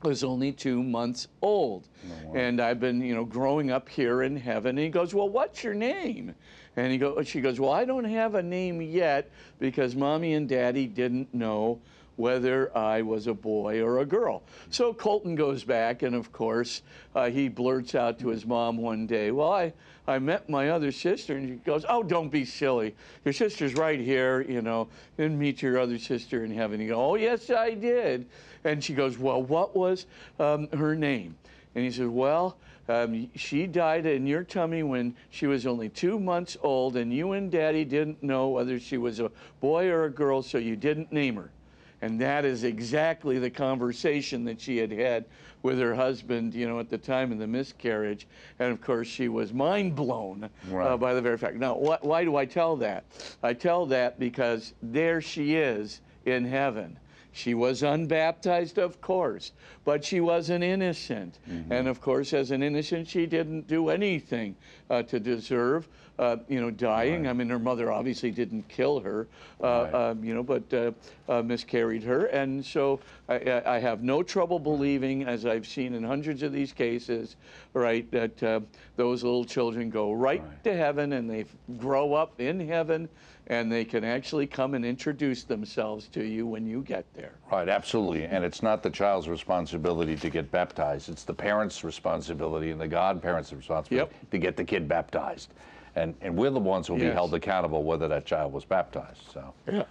was only two months old. Oh, and I've been, you know, growing up here in heaven. And he goes, Well, what's your name? And he go, she goes, Well, I don't have a name yet because mommy and daddy didn't know whether I was a boy or a girl. So Colton goes back, and of course, uh, he blurts out to his mom one day, Well, I, I met my other sister, and she goes, Oh, don't be silly. Your sister's right here, you know, and meet your other sister in heaven. He goes, Oh, yes, I did. And she goes, Well, what was um, her name? And he says, Well, um, she died in your tummy when she was only two months old, and you and daddy didn't know whether she was a boy or a girl, so you didn't name her. And that is exactly the conversation that she had had with her husband, you know, at the time of the miscarriage. And of course, she was mind blown uh, by the very fact. Now, wh- why do I tell that? I tell that because there she is in heaven. She was unbaptized, of course, but she was an innocent. And of course, as an innocent, she didn't do anything uh, to deserve, uh, you know, dying. I mean, her mother obviously didn't kill her, uh, Right. um, you know, but uh, uh, miscarried her. And so I, I I have no trouble believing, as I've seen in hundreds of these cases, right, that uh, those little children go right, Right. to heaven and they grow up in heaven and they can actually come and introduce themselves to you when you get there. Right, absolutely. And it's not the child's responsibility to get baptized. It's the parent's responsibility and the godparent's responsibility Yep. to get the kid baptized. And, and we're the ones who will be held accountable whether that child was baptized. So, Yeah.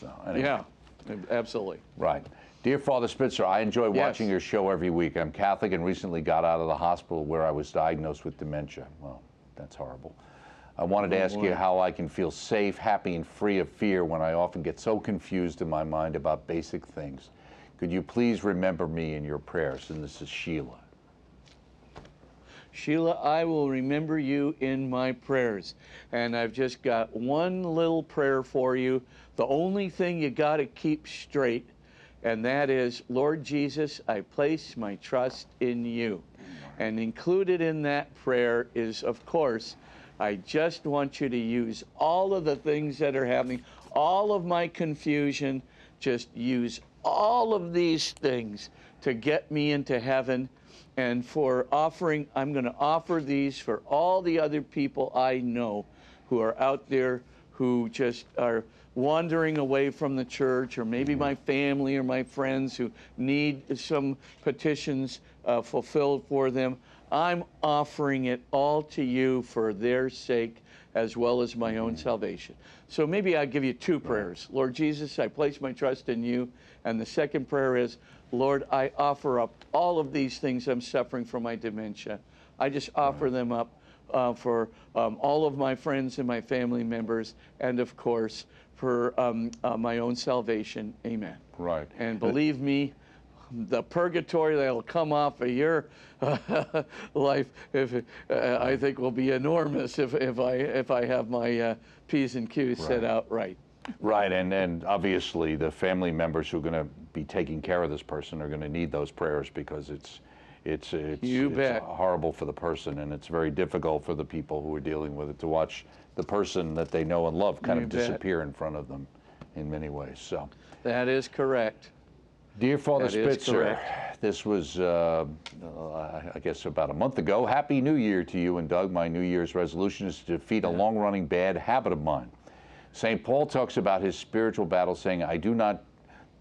so anyway. Yeah, absolutely. Right. Dear Father Spitzer, I enjoy Yes. watching your show every week. I'm Catholic and recently got out of the hospital where I was diagnosed with dementia. Well, that's horrible. I wanted to oh, ask you how I can feel safe, happy, and free of fear when I often get so confused in my mind about basic things. Could you please remember me in your prayers? And this is Sheila. Sheila, I will remember you in my prayers. And I've just got one little prayer for you. The only thing you got to keep straight, and that is Lord Jesus, I place my trust in you. And included in that prayer is, of course, I just want you to use all of the things that are happening, all of my confusion, just use all of these things to get me into heaven and for offering, I'm going to offer these for all the other people I know who are out there who just are wandering away from the church, or maybe my family or my friends who need some petitions uh, fulfilled for them. I'm offering it all to you for their sake as well as my own salvation. So maybe I'll give you two prayers. Lord Jesus, I place my trust in you. And the second prayer is, Lord, I offer up all of these things I'm suffering from my dementia. I just offer them up uh, for um, all of my friends and my family members, and of course, for um, uh, my own salvation. Amen. Right. And believe me, the purgatory that'll come off of your life, if uh, I think, will be enormous if, if I if I have my uh, p's and q's set out right. Right, and, and obviously the family members who are going to be taking care of this person are going to need those prayers because it's it's it's, You it's bet. horrible for the person and it's very difficult for the people who are dealing with it to watch the person that they know and love kind You of bet. disappear in front of them in many ways. So, That is correct. dear Father That Spitzer, this was uh, uh, I guess about a month ago. Happy New Year to you and Doug. My New Year's resolution is to defeat a long-running bad habit of mine. St. Paul talks about his spiritual battle, saying, I do not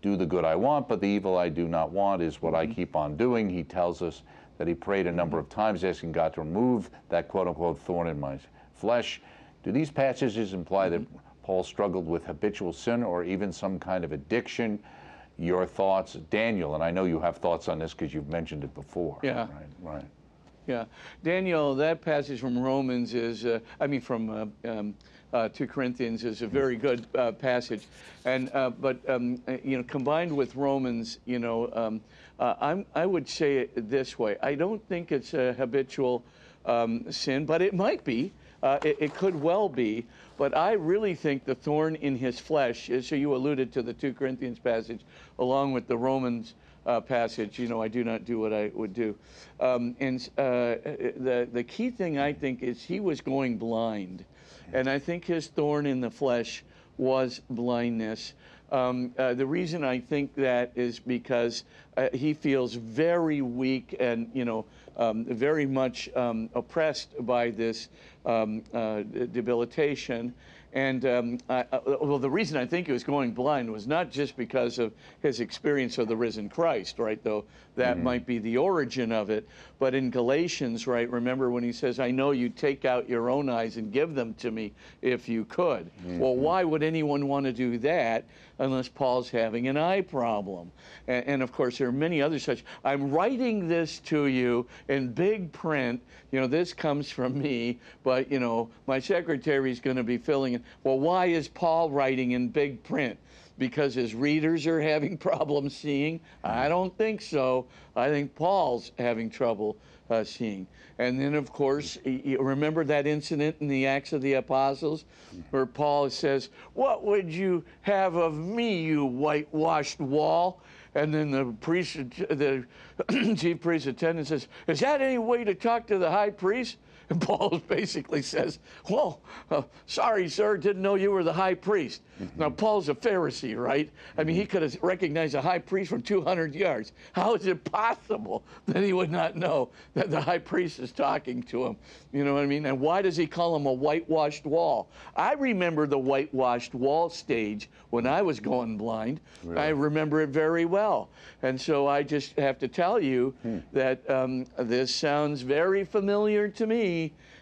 do the good I want, but the evil I do not want is what I keep on doing. He tells us that he prayed a number of times asking God to remove that quote unquote thorn in my flesh. Do these passages imply that Paul struggled with habitual sin or even some kind of addiction? Your thoughts, Daniel, and I know you have thoughts on this because you've mentioned it before. Yeah. Right, right. Yeah, Daniel, that passage from Romans is, uh, I mean, from uh, um, uh, 2 Corinthians is a very good uh, passage, and uh, but um, uh, you know, combined with Romans, you know, um, uh, I'm, I would say it this way: I don't think it's a habitual um, sin, but it might be. Uh, it, it could well be, but I really think the thorn in his flesh, as you alluded to the 2 Corinthians passage, along with the Romans uh, passage, you know, I do not do what I would do. Um, and uh, the, the key thing I think is he was going blind. And I think his thorn in the flesh was blindness. Um, uh, the reason I think that is because uh, he feels very weak and you know um, very much um, oppressed by this um, uh, debilitation. And um, I, I, well, the reason I think he was going blind was not just because of his experience of the risen Christ, right? Though that Mm-hmm. might be the origin of it. But in Galatians, right? Remember when he says, "I know you'd take out your own eyes and give them to me if you could." Well, Mm-hmm. why would anyone want to do that unless Paul's having an eye problem? And, and of course, there are many other such. I'm writing this to you in big print. You know, this comes from me, but you know, my secretary is going to be filling it. Well, why is Paul writing in big print? Because his readers are having problems seeing? I don't think so. I think Paul's having trouble uh, seeing. And then, of course, remember that incident in the Acts of the Apostles where Paul says, What would you have of me, you whitewashed wall? And then the priest, the chief priest attendant says, Is that any way to talk to the high priest? And Paul basically says, Well, uh, sorry, sir, didn't know you were the high priest. Now, Paul's a Pharisee, right? I mean, he could have recognized a high priest from 200 yards. How is it possible that he would not know that the high priest is talking to him? You know what I mean? And why does he call him a whitewashed wall? I remember the whitewashed wall stage when I was going blind. I remember it very well. And so I just have to tell you that um, this sounds very familiar to me.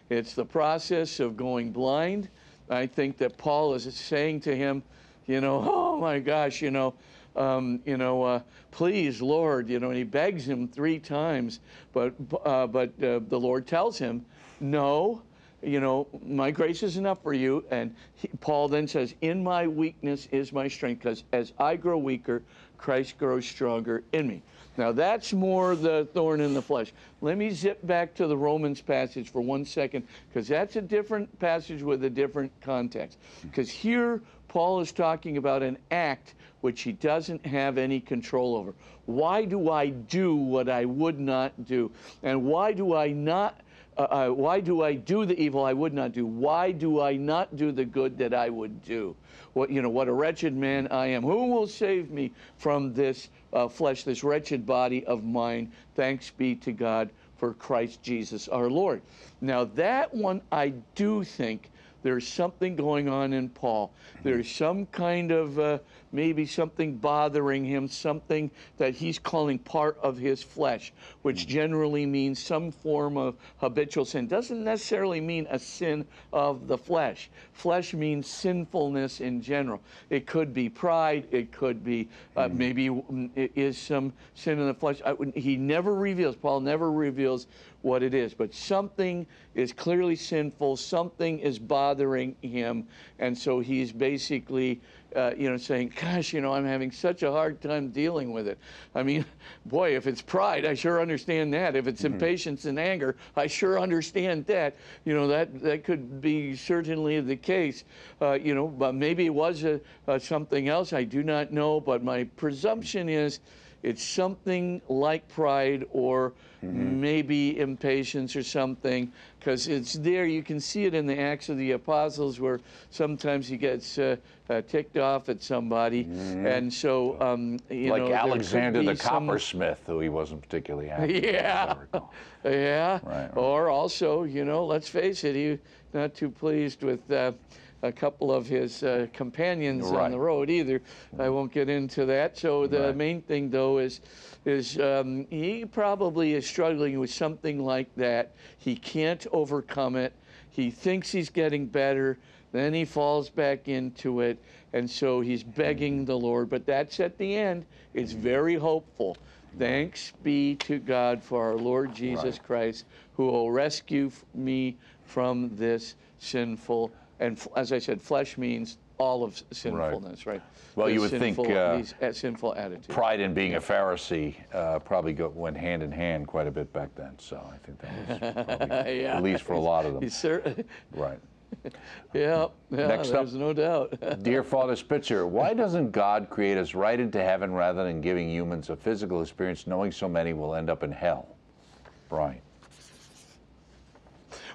It's the process of going blind. I think that Paul is saying to him, you know, oh my gosh, you know, um, you know, uh, please, Lord, you know, and he begs him three times, but uh, but uh, the Lord tells him, no, you know, my grace is enough for you. And he, Paul then says, in my weakness is my strength, because as I grow weaker, Christ grows stronger in me. Now that's more the thorn in the flesh. Let me zip back to the Romans passage for one second, because that's a different passage with a different context. Hmm. Because here Paul is talking about an act which he doesn't have any control over. Why do I do what I would not do? And why do I not? Uh, uh, why do I do the evil I would not do? Why do I not do the good that I would do? What you know, what a wretched man I am. Who will save me from this uh, flesh, this wretched body of mine? Thanks be to God for Christ Jesus our Lord. Now that one, I do think there's something going on in Paul. There's some kind of uh, maybe something bothering him, something that he's calling part of his flesh, which generally means some form of habitual sin. Doesn't necessarily mean a sin of the flesh. Flesh means sinfulness in general. It could be pride. It could be uh, maybe mm, it is some sin in the flesh. I, he never reveals. Paul never reveals what it is, but something is clearly sinful. Something is bothering him, and so he's basically, uh, you know, saying, "Gosh, you know, I'm having such a hard time dealing with it." I mean, boy, if it's pride, I sure understand that. If it's impatience and anger, I sure understand that. You know, that that could be certainly the case. Uh, you know, but maybe it was a, a something else. I do not know, but my presumption is it's something like pride or maybe impatience or something because it's there. You can see it in the acts of the apostles where sometimes he gets uh, uh, ticked off at somebody. And so um, you like know Alexander the some- coppersmith, who he wasn't particularly happy with, as I yeah. yeah. Right, right. or also you know let's face it he not too pleased with uh, a couple of his uh, companions on the road either. I won't get into that. So the Right. main thing though is is um, he probably is struggling with something like that. He can't overcome it. He thinks he's getting better, then he falls back into it, and so he's begging the Lord. But that's at the end. It's very hopeful. Thanks be to God for our Lord Jesus Right. Christ, who will rescue me from this sinful. And f- as I said, flesh means all of sinfulness, right? Well, The you would think, sinful- uh, these uh, sinful attitudes. Pride in being a Pharisee uh, probably go, went hand in hand quite a bit back then. So I think that was probably, Yeah. at least for a lot of them. Cer- Right. yeah, yeah, Next up- there's no doubt. Dear Father Spitzer, why doesn't God create us right into heaven rather than giving humans a physical experience knowing so many will end up in hell? Brian.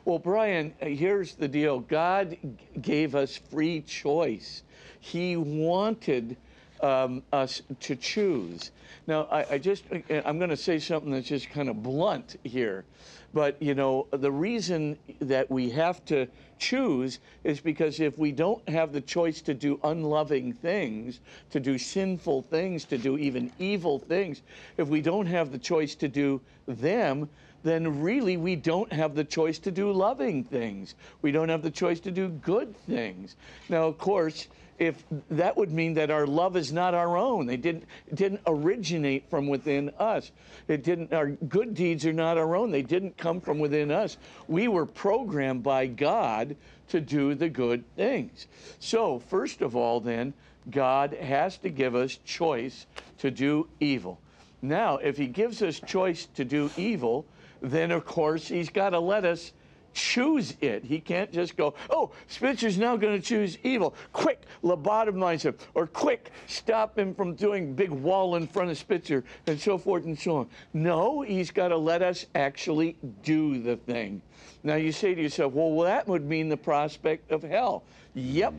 Well, Brian, uh, here's the deal God gave us free choice. He wanted um, us to choose. Now, I, I just, I'm going to say something that's just kind of blunt here. But, you know, the reason that we have to choose is because if we don't have the choice to do unloving things, to do sinful things, to do even evil things, if we don't have the choice to do them, then really we don't have the choice to do loving things. We don't have the choice to do good things. Now, of course, if that would mean that our love is not our own. They didn't it didn't originate from within us. It didn't our good deeds are not our own. They didn't come from within us. We were programmed by God to do the good things. So, first of all then, God has to give us choice to do evil. Now, if he gives us choice to do evil, then of course he's got to let us choose it. He can't just go, oh, Spitzer's now going to choose evil. Quick, lobotomize him. Or quick, stop him from doing big wall in front of Spitzer and so forth and so on. No, he's got to let us actually do the thing. Now you say to yourself, well, that would mean the prospect of hell. Yep,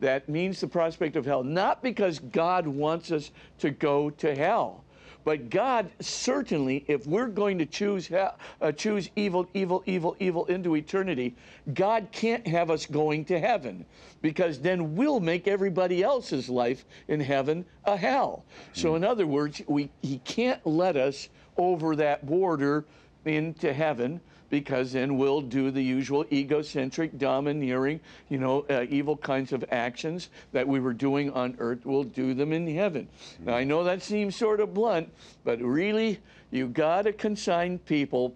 that means the prospect of hell. Not because God wants us to go to hell but God certainly, if we're going to choose uh, choose evil, evil, evil, evil into eternity, God can't have us going to heaven because then we'll make everybody else's life in heaven a hell. So in other words, we He can't let us over that border into heaven because then we'll do the usual egocentric, domineering, you know, uh, evil kinds of actions that we were doing on earth. We'll do them in heaven. Now, I know that seems sort of blunt, but really, you got to consign people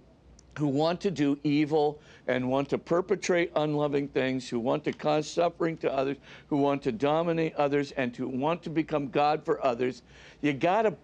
who want to do evil and want to perpetrate unloving things, who want to cause suffering to others, who want to dominate others, and who want to become God for others, you got to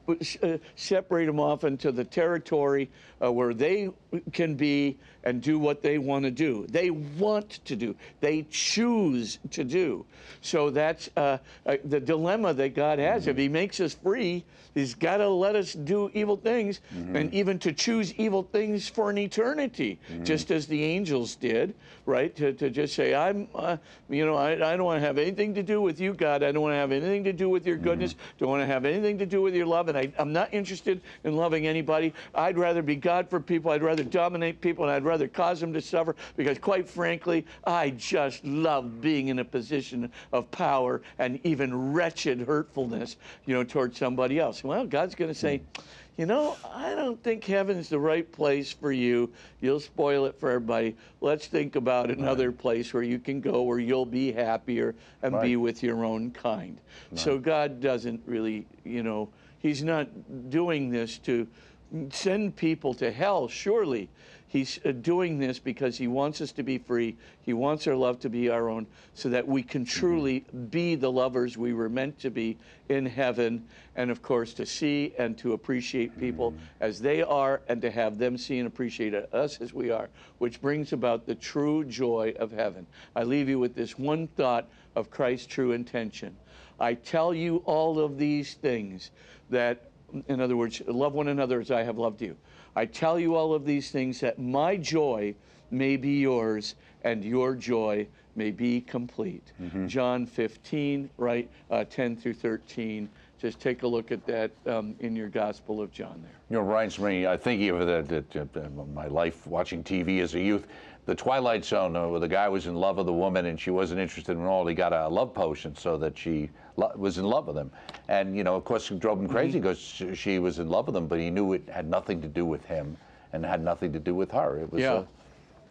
uh, separate them off into the territory uh, where they can be and do what they want to do. They want to do. They choose to do. So that's uh, uh the dilemma that God has. Mm-hmm. If He makes us free, He's got to let us do evil things, mm-hmm. and even to choose evil things for an eternity, mm-hmm. just as the angels did, right? To, to just say, I'm, uh, you know, I, I don't want to have anything to do with you, God. I don't want to have anything to do with your goodness. Mm-hmm. Don't want to have anything to do with your love. And I, I'm not interested in loving anybody. I'd rather be God for people. I'd rather dominate people, and I'd rather cause them to suffer because, quite frankly, I just love being in a position of power and even wretched hurtfulness, you know, towards somebody else. Well, God's going to say, you know, I don't think heaven's the right place for you. You'll spoil it for everybody. Let's think about another right. place where you can go where you'll be happier and right. be with your own kind. Right. So God doesn't really, you know, He's not doing this to send people to hell, surely. He's uh, doing this because he wants us to be free. He wants our love to be our own so that we can mm-hmm. truly be the lovers we were meant to be in heaven. And of course, to see and to appreciate people mm-hmm. as they are and to have them see and appreciate us as we are, which brings about the true joy of heaven. I leave you with this one thought of Christ's true intention. I tell you all of these things that, in other words, love one another as I have loved you. I tell you all of these things that my joy may be yours and your joy may be complete. Mm-hmm. John 15, right, uh, 10 through 13. Just take a look at that um, in your Gospel of John there. You know, reminds me, I think of the, the, the, my life watching TV as a youth the Twilight Zone, uh, where the guy was in love with the woman and she wasn't interested in all. He got a love potion so that she lo- was in love with him, and you know, of course, it drove him crazy because mm-hmm. she, she was in love with him, but he knew it had nothing to do with him and had nothing to do with her. It was yeah. a,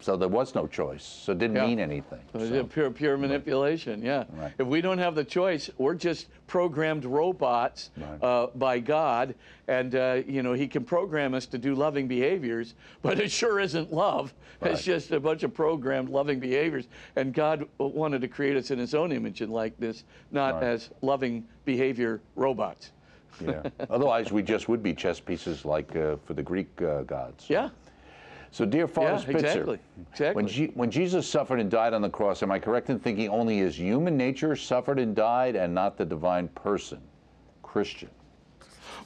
so there was no choice. So it didn't yeah. mean anything. So. pure, pure manipulation. Right. Yeah. Right. If we don't have the choice, we're just programmed robots right. uh, by God, and uh, you know He can program us to do loving behaviors, but it sure isn't love. It's just a bunch of programmed loving behaviors. And God wanted to create us in His own image and likeness, not as loving behavior robots. yeah. Otherwise, we just would be chess pieces like uh, for the Greek uh, gods. Yeah. So, dear Father yeah, Spitzer, exactly. Exactly. When, when, Jesus suffered and died on the cross, am I correct in thinking only his human nature suffered and died and not the divine person? Christian.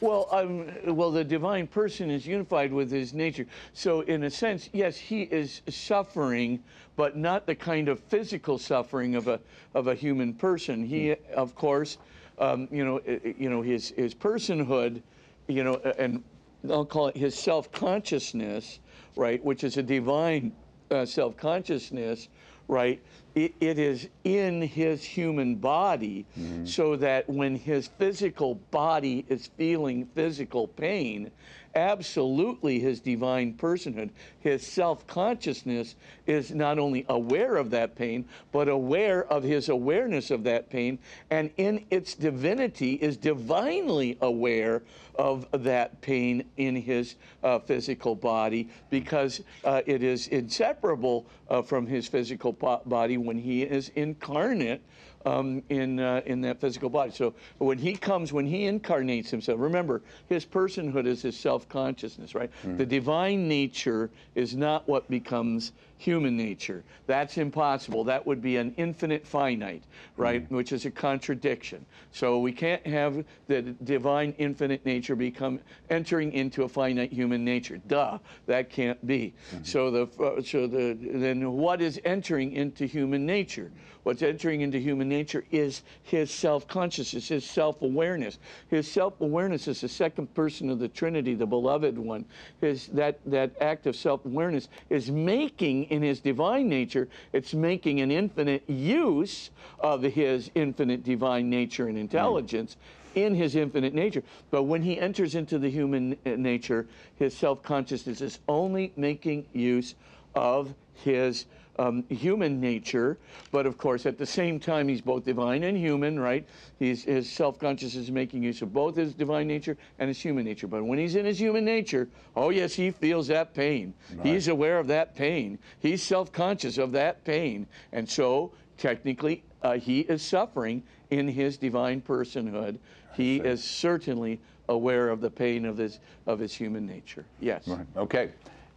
Well, um, well, the divine person is unified with his nature. So, in a sense, yes, he is suffering, but not the kind of physical suffering of a of a human person. He, of course, um, you know, i- i- you know, his his personhood, you know, and I'll call it his self consciousness, right, which is a divine uh, self consciousness, right? It, it is in his human body, so that when his physical body is feeling physical pain, absolutely his divine personhood, his self consciousness is not only aware of that pain, but aware of his awareness of that pain, and in its divinity is divinely aware of that pain in his uh, physical body because uh, it is inseparable uh, from his physical po- body when he is incarnate um, in uh, in that physical body. So when he comes, when he incarnates himself, remember his personhood is his self consciousness, right? The divine nature is not what becomes human nature. That's impossible. That would be an infinite finite, right? Which is a contradiction. So we can't have the divine infinite nature become entering into a finite human nature. Duh, that can't be. So the uh, so the then what is entering into human nature? What's entering into human nature is his self-consciousness, his self-awareness. His self-awareness is the second person of the Trinity, the beloved one. His that that act of self-awareness is making in his divine nature, it's making an infinite use of his infinite divine nature and intelligence in his infinite nature. But when he enters into the human uh, nature, his self consciousness is only making use of his um, human nature. But of course, at the same time, he's both divine and human, right? He's, his self consciousness is making use of both his divine nature and his human nature. But when he's in his human nature, oh, yes, he feels that pain. He's aware of that pain. He's self conscious of that pain. And so, technically, uh, he is suffering in his divine personhood. He is certainly aware of the pain of his of his human nature. Yes. Right. Okay.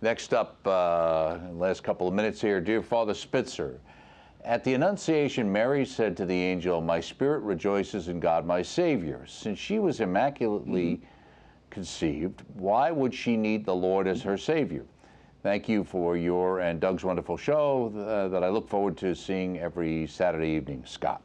Next up, uh, last couple of minutes here, dear Father Spitzer. At the Annunciation, Mary said to the angel, My spirit rejoices in God, my Savior. Since she was immaculately conceived, why would she need the Lord as her Savior? Thank you for your and Doug's wonderful show uh, that I look forward to seeing every Saturday evening. Scott.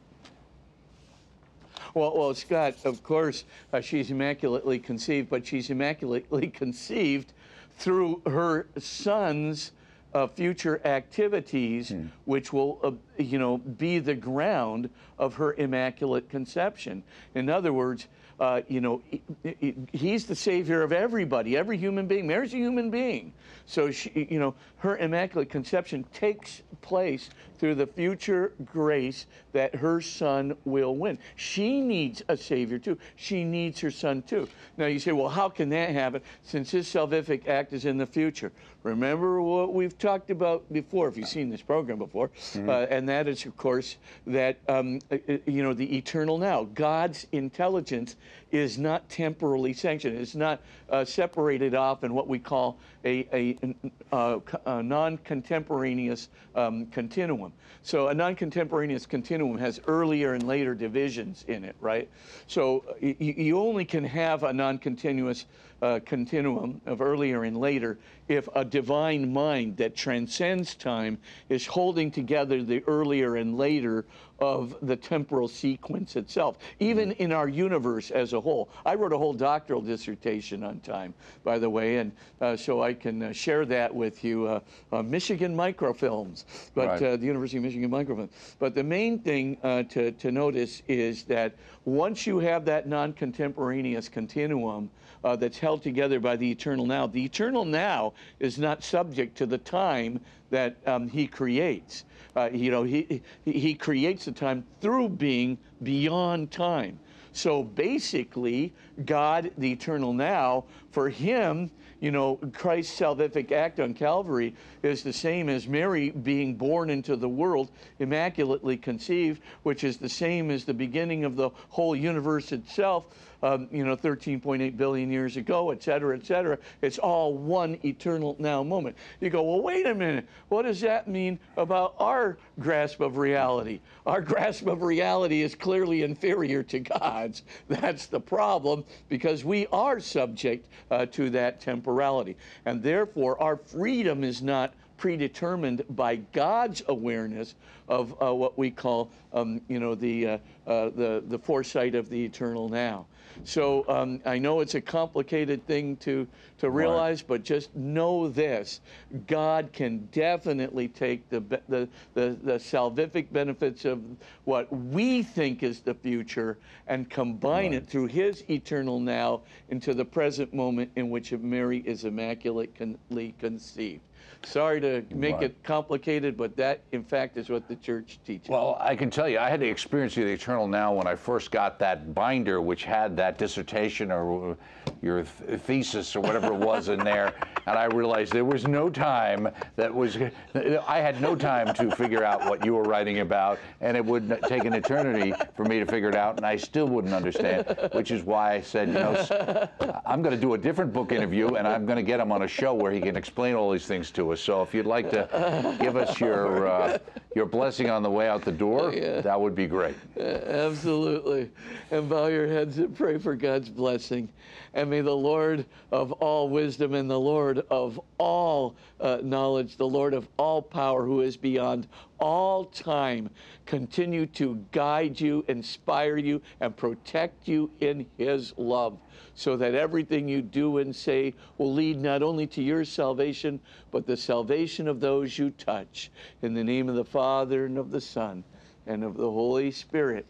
Well, well, Scott, of course, uh, she's immaculately conceived, but she's immaculately conceived through her son's uh, future activities, which will, uh, you know, be the ground of her immaculate conception. In other words, uh, you know, he- he- he's the savior of everybody, every human being. Mary's a human being. So, she, you know, her immaculate conception takes place through the future grace that her son will win. She needs a savior too. She needs her son too. Now, you say, well, how can that happen since his salvific act is in the future? Remember what we've talked about before, if you've seen this program before, uh, and that is, of course, that, um, uh, uh, you know, the eternal now. God's intelligence is not temporally sanctioned. It's not uh, separated off in what we call a, a, uh, a non-contemporaneous um, continuum. So a non-contemporaneous continuum has earlier and later divisions in it, right? So uh, y- y- you only can have a non-continuous uh, continuum of earlier and later if a divine mind that transcends time is holding together the earlier and later of the temporal sequence itself, even in our universe as a whole. I wrote a whole doctoral dissertation on time, by the way, and uh, so I can uh, share that with you. Uh, uh, Michigan Microfilms, but Right. uh, the University of Michigan microfilms. But the main thing uh, to, to notice is that once you have that non-contemporaneous continuum uh, that's held together by the eternal now, the eternal now is not subject to the time that um, he creates. Uh, you know, he, he creates the time through being beyond time. So basically, God, the eternal now, for him, you know, Christ's salvific act on Calvary is the same as Mary being born into the world, immaculately conceived, which is the same as the beginning of the whole universe itself, um, you know, 13.8 billion years ago, et cetera, et cetera. It's all one eternal now moment. You go, well, wait a minute. What does that mean about our grasp of reality? Our grasp of reality is clearly inferior to gods. That's the problem because we are subject uh, to that temporality. And therefore, our freedom is not predetermined by God's awareness of uh, what we call, um, you know, the, uh, uh, the, the foresight of the eternal now. So um, I know it's a complicated thing to, to realize, but just know this God can definitely take the, the, the, the salvific benefits of what we think is the future and combine it through his eternal now into the present moment in which Mary is immaculately conceived. Sorry to make Right. it complicated, but that, in fact, is what the church teaches. Well, I can tell you, I had the experience of the eternal now when I first got that binder, which had that dissertation or your th- thesis or whatever it was in there, and I realized there was no time that was. I had no time to figure out what you were writing about, and it would take an eternity for me to figure it out, and I still wouldn't understand. Which is why I said, you know, I'm going to do a different book interview, and I'm going to get him on a show where he can explain all these things to us. So if you'd like to give us your uh, your blessing on the way out the door, that would be great. Absolutely. And bow your heads and pray for God's blessing. And may the Lord of all wisdom and the Lord of all uh, knowledge, the Lord of all power, who is beyond all time, continue to guide you, inspire you, and protect you in his love, so that everything you do and say will lead not only to your salvation, but the salvation of those you touch. In the name of the Father, and of the Son, and of the Holy Spirit.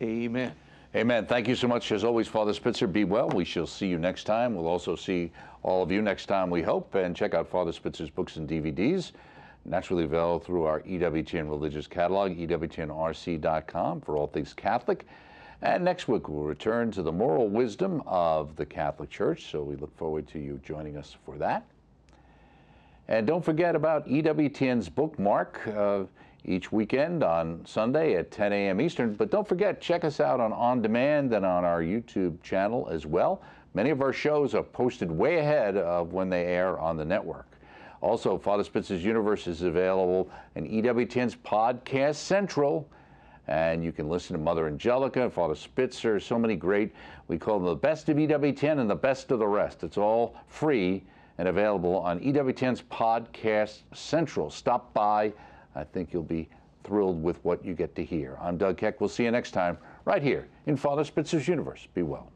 Amen. Amen. Thank you so much, as always, Father Spitzer. Be well. We shall see you next time. We'll also see all of you next time, we hope. And check out Father Spitzer's books and DVDs, naturally available through our EWTN religious catalog, EWTNRC.com, for all things Catholic. And next week, we'll return to the moral wisdom of the Catholic Church. So we look forward to you joining us for that. And don't forget about EWTN's bookmark uh, each weekend on Sunday at 10 a.m. Eastern. But don't forget, check us out on On Demand and on our YouTube channel as well. Many of our shows are posted way ahead of when they air on the network. Also, Father Spitzer's Universe is available in EWTN's Podcast Central. And you can listen to Mother Angelica, Father Spitzer, so many great, we call them the best of EWTN and the best of the rest. It's all free and available on E EWTN's Podcast Central. Stop by. I think you'll be thrilled with what you get to hear. I'm Doug Keck. We'll see you next time right here in Father Spitzer's Universe. Be well.